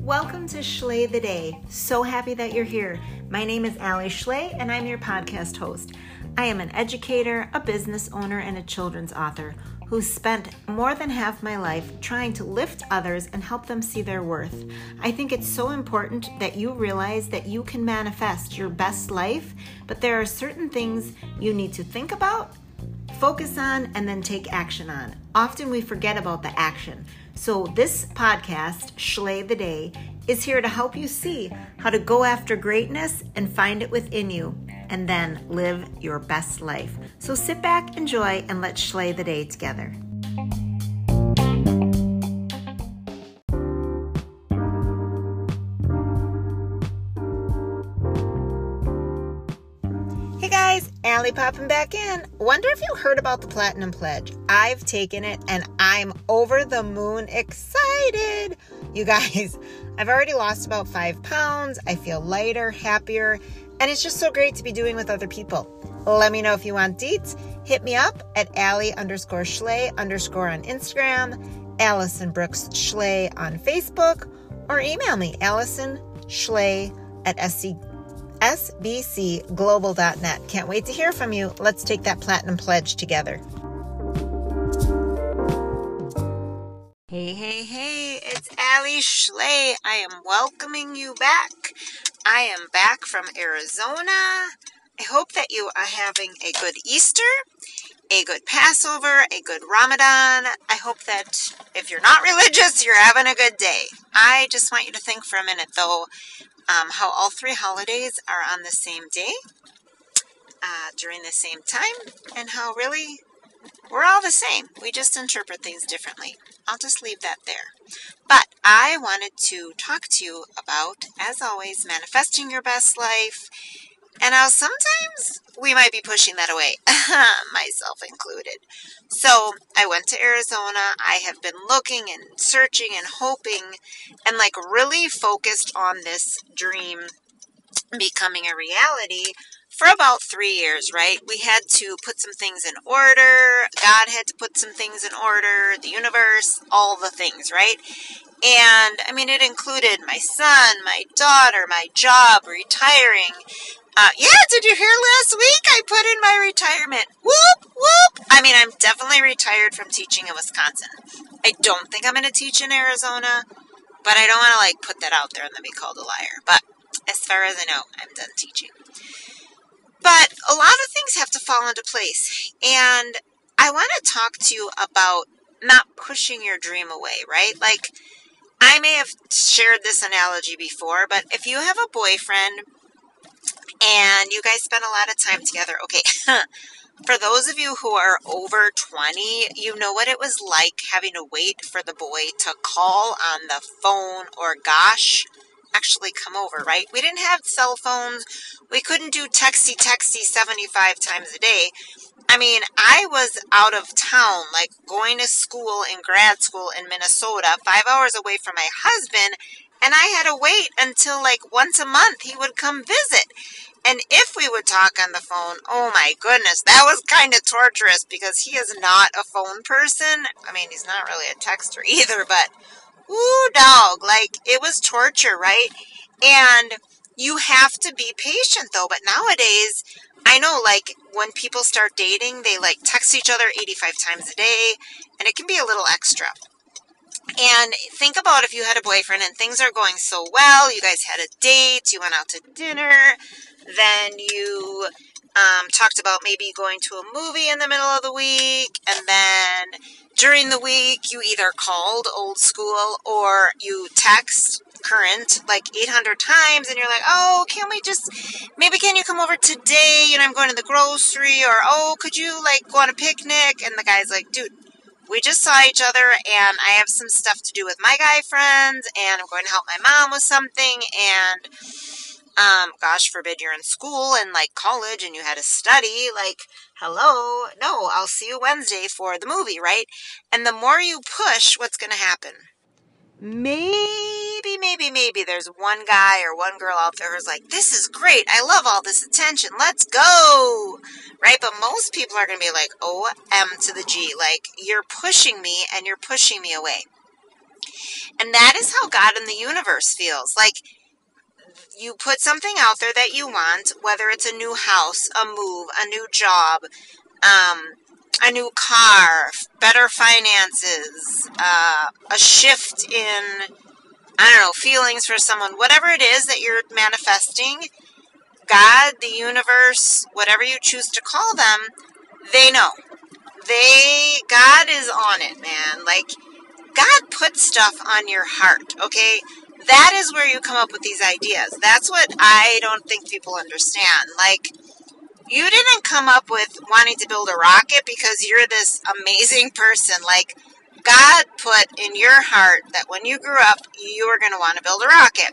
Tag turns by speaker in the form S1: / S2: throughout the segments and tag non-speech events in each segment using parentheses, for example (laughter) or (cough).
S1: Welcome to Schley the Day. So happy that you're here. My name is Alli Schley, and I'm your podcast host. I am an educator, a business owner, and a children's author who spent more than half my life trying to lift others and help them see their worth. I think it's so important that you realize that you can manifest your best life, but there are certain things you need to think about, focus on, and then take action on. Often we forget about the action. So, this podcast, Schley the Day, is here to help you see how to go after greatness and find it within you and then live your best life. So sit back, enjoy, and let's slay the day together. Guys, Alli popping back in. Wonder if you heard about the Platinum Pledge. I've taken it and I'm over the moon excited. You guys, (laughs) I've already lost about five pounds. I feel lighter, happier, and it's just so great to be doing with other people. Let me know if you want deets. Hit me up at Alli underscore Schley underscore on Instagram, Allison Brooks Schley on Facebook, or email me, Allison Schley at SC, sbcglobal.net. Can't wait to hear from you. Let's take that platinum pledge together. Hey, hey, hey, it's Alli Schley. I am welcoming you back. I am back from Arizona. I hope that you are having a good Easter, a good Passover, a good Ramadan. I hope that if you're not (laughs) religious, you're having a good day. I just want you to think for a minute, though, um, how all three holidays are on the same day, uh, during the same time, and how really we're all the same. We just interpret things differently. I'll just leave that there. But I wanted to talk to you about, as always, manifesting your best life and how sometimes we might be pushing that away, (laughs) myself included. So I went to Arizona. I have been looking and searching and hoping and like really focused on this dream becoming a reality for about three years, right? We had to put some things in order. God had to put some things in order, the universe, all the things, right? And I mean, it included my son, my daughter, my job, retiring. Uh, yeah, did you hear last week? I put in my retirement. Whoop, whoop. I mean, I'm definitely retired from teaching in Wisconsin. I don't think I'm going to teach in Arizona, but I don't want to like put that out there and then be called a liar. But as far as I know, I'm done teaching. But a lot of things have to fall into place. And I want to talk to you about not pushing your dream away, right? Like, I may have shared this analogy before, but if you have a boyfriend and you guys spend a lot of time together, okay, (laughs) for those of you who are over 20, you know what it was like having to wait for the boy to call on the phone or gosh, actually come over, right? We didn't have cell phones. We couldn't do texty texty 75 times a day. I mean, I was out of town, like going to school in grad school in Minnesota, five hours away from my husband, and I had to wait until like once a month he would come visit. And if we would talk on the phone, oh my goodness, that was kind of torturous because he is not a phone person. I mean, he's not really a texter (laughs) either, but Ooh, dog. Like, it was torture, right? And you have to be patient, though. But nowadays, I know, like, when people start dating, they, like, text each other 85 times a day, and it can be a little extra. And think about if you had a boyfriend and things are going so well, you guys had a date, you went out to dinner, then you um, talked about maybe going to a movie in the middle of the week, and then during the week you either called old school or you text current like 800 times and you're like oh can we just maybe can you come over today and i'm going to the grocery or oh could you like go on a picnic? And the guy's like dude we just saw each other and i have some stuff to do with my guy friends and i'm going to help my mom with something and um, gosh forbid you're in school and like college and you had to study, like, hello, no, I'll see you Wednesday for the movie, right? And the more you push, what's going to happen? Maybe, maybe, maybe there's one guy or one girl out there who's like, this is great. I love all this attention. Let's go. Right? But most people are going to be like, O M to the G. Like, you're pushing me and you're pushing me away. And that is how God in the universe feels. Like, you put something out there that you want, whether it's a new house, a move, a new job, um, a new car, better finances, uh, a shift in, I don't know, feelings for someone, whatever it is that you're manifesting, God, the universe, whatever you choose to call them, they know. They, God is on it, man. Like, God puts stuff on your heart, okay? That is where you come up with these ideas. That's what I don't think people understand. Like, you didn't come up with wanting to build a rocket because you're this amazing person. Like, God put in your heart that when you grew up, you were going to want to build a rocket.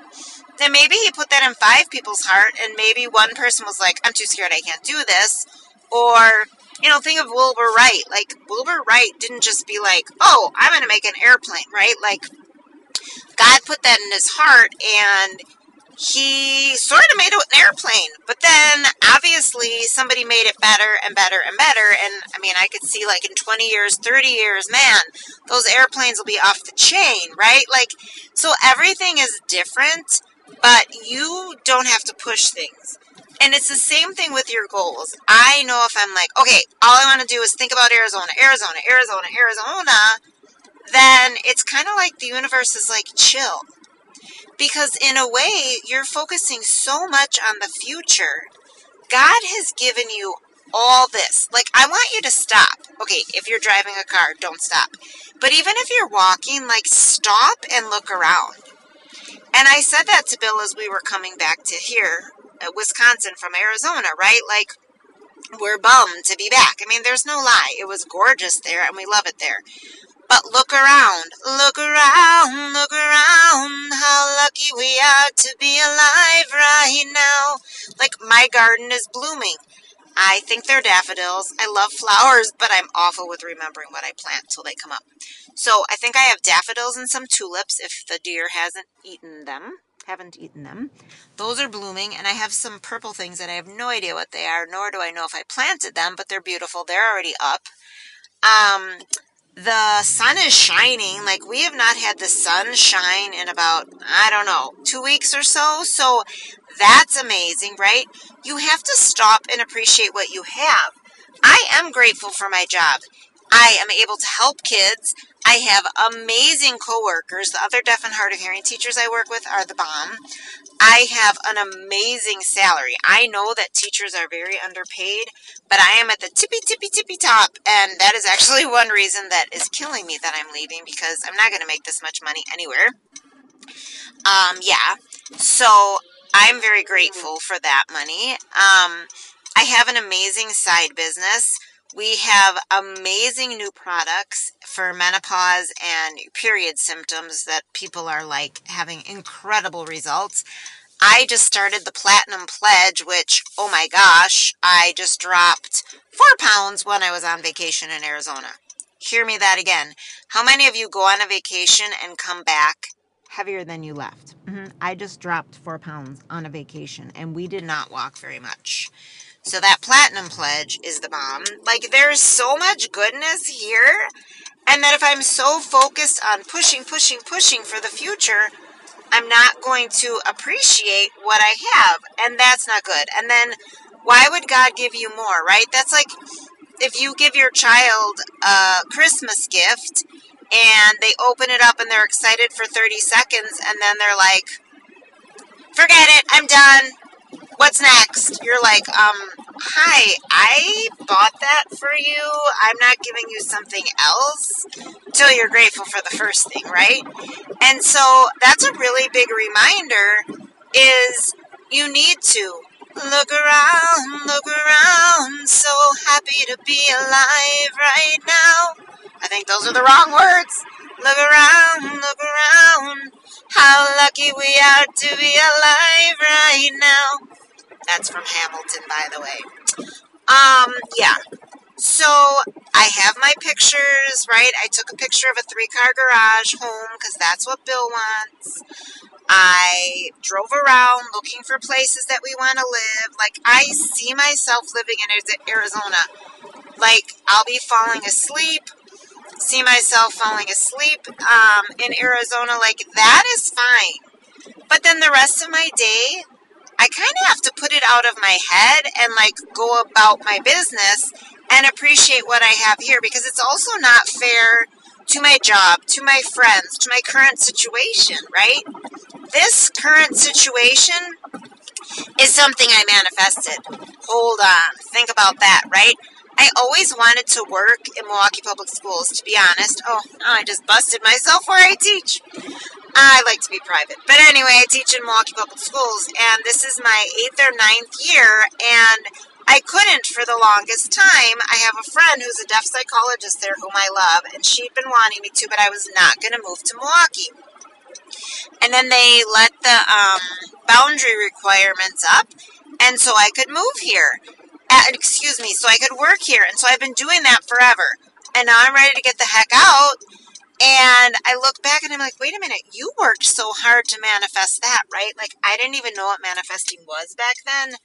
S1: Then maybe He put that in five people's heart, and maybe one person was like, I'm too scared, I can't do this. Or, you know, think of Wilbur Wright. Like, Wilbur Wright didn't just be like, oh, I'm going to make an airplane, right? Like, God put that in his heart, and he sort of made it an airplane, but then obviously somebody made it better and better and better. And I mean, I could see like in 20 years, 30 years, man, those airplanes will be off the chain, right? Like, so everything is different, but you don't have to push things. And it's the same thing with your goals. I know if I'm like, okay, all I want to do is think about Arizona, Arizona, Arizona, Arizona, then it's kind of like the universe is like, chill because in a way, you're focusing so much on the future. God has given you all this. Like, I want you to stop. Okay, if you're driving a car, don't stop. But even if you're walking, like, stop and look around. And I said that to Bill as we were coming back to here, uh, Wisconsin from Arizona, right? Like, we're bummed to be back. I mean, there's no lie. It was gorgeous there, and we love it there. But look around, look around, look around, how lucky we are to be alive right now. Like, my garden is blooming. I think they're daffodils. I love flowers, but I'm awful with remembering what I plant till they come up. So I think I have daffodils and some tulips if the deer hasn't eaten them. Haven't eaten them. Those are blooming, and I have some purple things that I have no idea what they are, nor do I know if I planted them, but they're beautiful. They're already up. Um, the sun is shining. Like we have not had the sun shine in about, I don't know, two weeks or so. So that's amazing, right? You have to stop and appreciate what you have. I am grateful for my job. I am able to help kids. I have amazing coworkers. The other deaf and hard of hearing teachers I work with are the bomb. I have an amazing salary. I know that teachers are very underpaid, but I am at the tippy, tippy, tippy top. And that is actually (laughs) one reason that is killing me that I'm leaving because I'm not going to make this much money anywhere. Um, yeah. So I'm very grateful for that money. Um, I have an amazing side business. We have amazing new products for menopause and period symptoms that people are like having incredible results. I just started the Platinum Pledge, which, oh my gosh, I just dropped four pounds when I was on vacation in Arizona. Hear me that again. How many of you go on a vacation and come back heavier than you left? Mm-hmm. I just dropped four pounds on a vacation and we did not walk very much. So that platinum pledge is the bomb. Like there's so much goodness here. And that if I'm so focused on pushing, pushing, pushing for the future, I'm not going to appreciate what I have. And that's not good. And then why would God give you more, right? That's like if you give your child a Christmas gift and they open it up and they're excited for 30 seconds and then they're like, forget it, I'm done what's next? You're like, um, hi, I bought that for you. I'm not giving you something else till you're grateful for the first thing, right? And so that's a really big reminder is you need to look around, look around, so happy to be alive right now. I think those are the wrong words. Look around, look around, how lucky we are to be alive right now. That's from Hamilton, by the way. Um, yeah. So I have my pictures, right? I took a picture of a three car garage home because that's what Bill wants. I drove around looking for places that we want to live. Like, I see myself living in Arizona. Like, I'll be falling asleep, see myself falling asleep um, in Arizona. Like, that is fine. But then the rest of my day, I kind of have to put it out of my head and like go about my business and appreciate what I have here because it's also not fair to my job, to my friends, to my current situation, right? This current situation is something I manifested. Hold on, think about that, right? I always wanted to work in Milwaukee Public Schools, to be honest. Oh, I just busted myself where I teach. I like to be private. But anyway, I teach in Milwaukee Public Schools, and this is my eighth or ninth year, and I couldn't for the longest time. I have a friend who's a deaf psychologist there whom I love, and she'd been wanting me to, but I was not going to move to Milwaukee. And then they let the um, boundary requirements up, and so I could move here. Uh, excuse me, so I could work here. And so I've been doing that forever. And now I'm ready to get the heck out. And I look back and I'm like, wait a minute, you worked so hard to manifest that, right? Like, I didn't even know what manifesting was back then.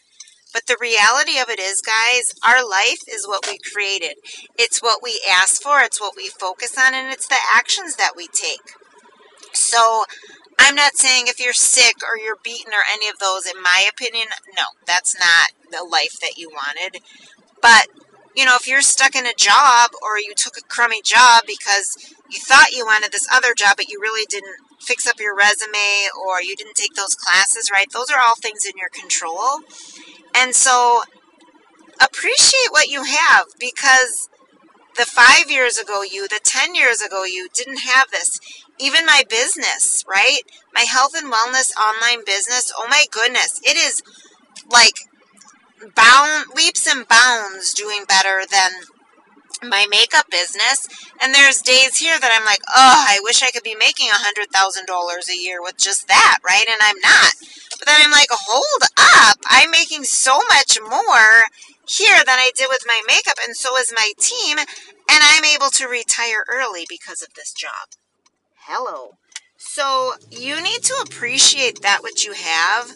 S1: But the reality of it is, guys, our life is what we created. It's what we ask for, it's what we focus on, and it's the actions that we take. So, I'm not saying if you're sick or you're beaten or any of those, in my opinion, no, that's not the life that you wanted. But, you know, if you're stuck in a job or you took a crummy job because you thought you wanted this other job, but you really didn't fix up your resume or you didn't take those classes, right? Those are all things in your control. And so appreciate what you have because the five years ago you, the 10 years ago you didn't have this. Even my business, right? My health and wellness online business, oh my goodness, it is like bound leaps and bounds doing better than my makeup business. And there's days here that I'm like, oh, I wish I could be making a hundred thousand dollars a year with just that, right? And I'm not. But then I'm like, hold up, I'm making so much more here than I did with my makeup, and so is my team, and I'm able to retire early because of this job. Hello. So you need to appreciate that what you have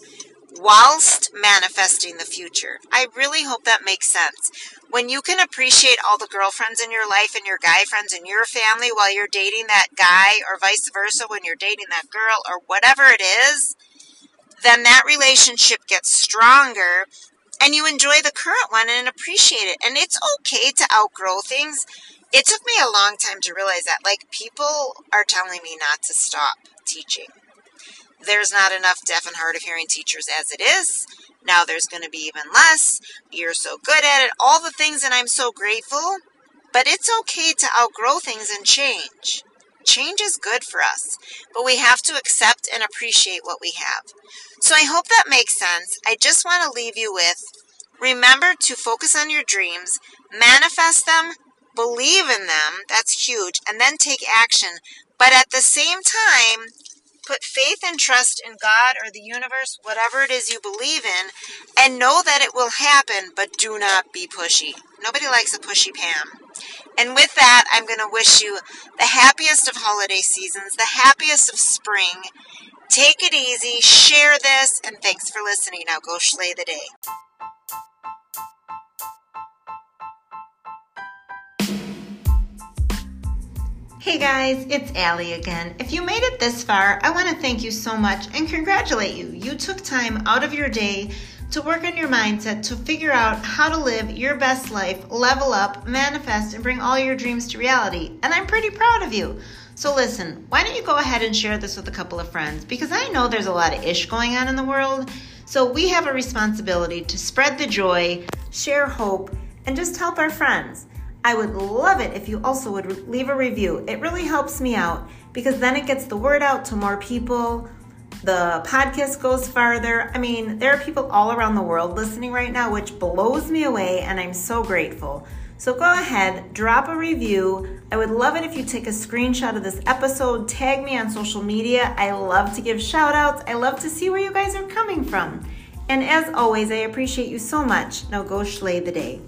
S1: whilst manifesting the future. I really hope that makes sense. When you can appreciate all the girlfriends in your life and your guy friends and your family while you're dating that guy, or vice versa when you're dating that girl, or whatever it is, then that relationship gets stronger and you enjoy the current one and appreciate it. And it's okay to outgrow things. It took me a long time to realize that. Like, people are telling me not to stop teaching. There's not enough deaf and hard of hearing teachers as it is. Now there's going to be even less. You're so good at it. All the things, and I'm so grateful. But it's okay to outgrow things and change. Change is good for us, but we have to accept and appreciate what we have. So I hope that makes sense. I just want to leave you with remember to focus on your dreams, manifest them, believe in them, that's huge, and then take action. But at the same time, put faith and trust in God or the universe, whatever it is you believe in, and know that it will happen, but do not be pushy. Nobody likes a pushy Pam. And with that, I'm going to wish you the happiest of holiday seasons, the happiest of spring. Take it easy, share this, and thanks for listening. Now go slay the day. Hey guys, it's Alli again. If you made it this far, I want to thank you so much and congratulate you. You took time out of your day to work on your mindset to figure out how to live your best life, level up, manifest, and bring all your dreams to reality. And I'm pretty proud of you. So, listen, why don't you go ahead and share this with a couple of friends? Because I know there's a lot of ish going on in the world. So, we have a responsibility to spread the joy, share hope, and just help our friends. I would love it if you also would leave a review. It really helps me out because then it gets the word out to more people the podcast goes farther. I mean, there are people all around the world listening right now, which blows me away, and I'm so grateful. So go ahead, drop a review. I would love it if you take a screenshot of this episode, tag me on social media. I love to give shout outs. I love to see where you guys are coming from. And as always, I appreciate you so much. Now go slay the day.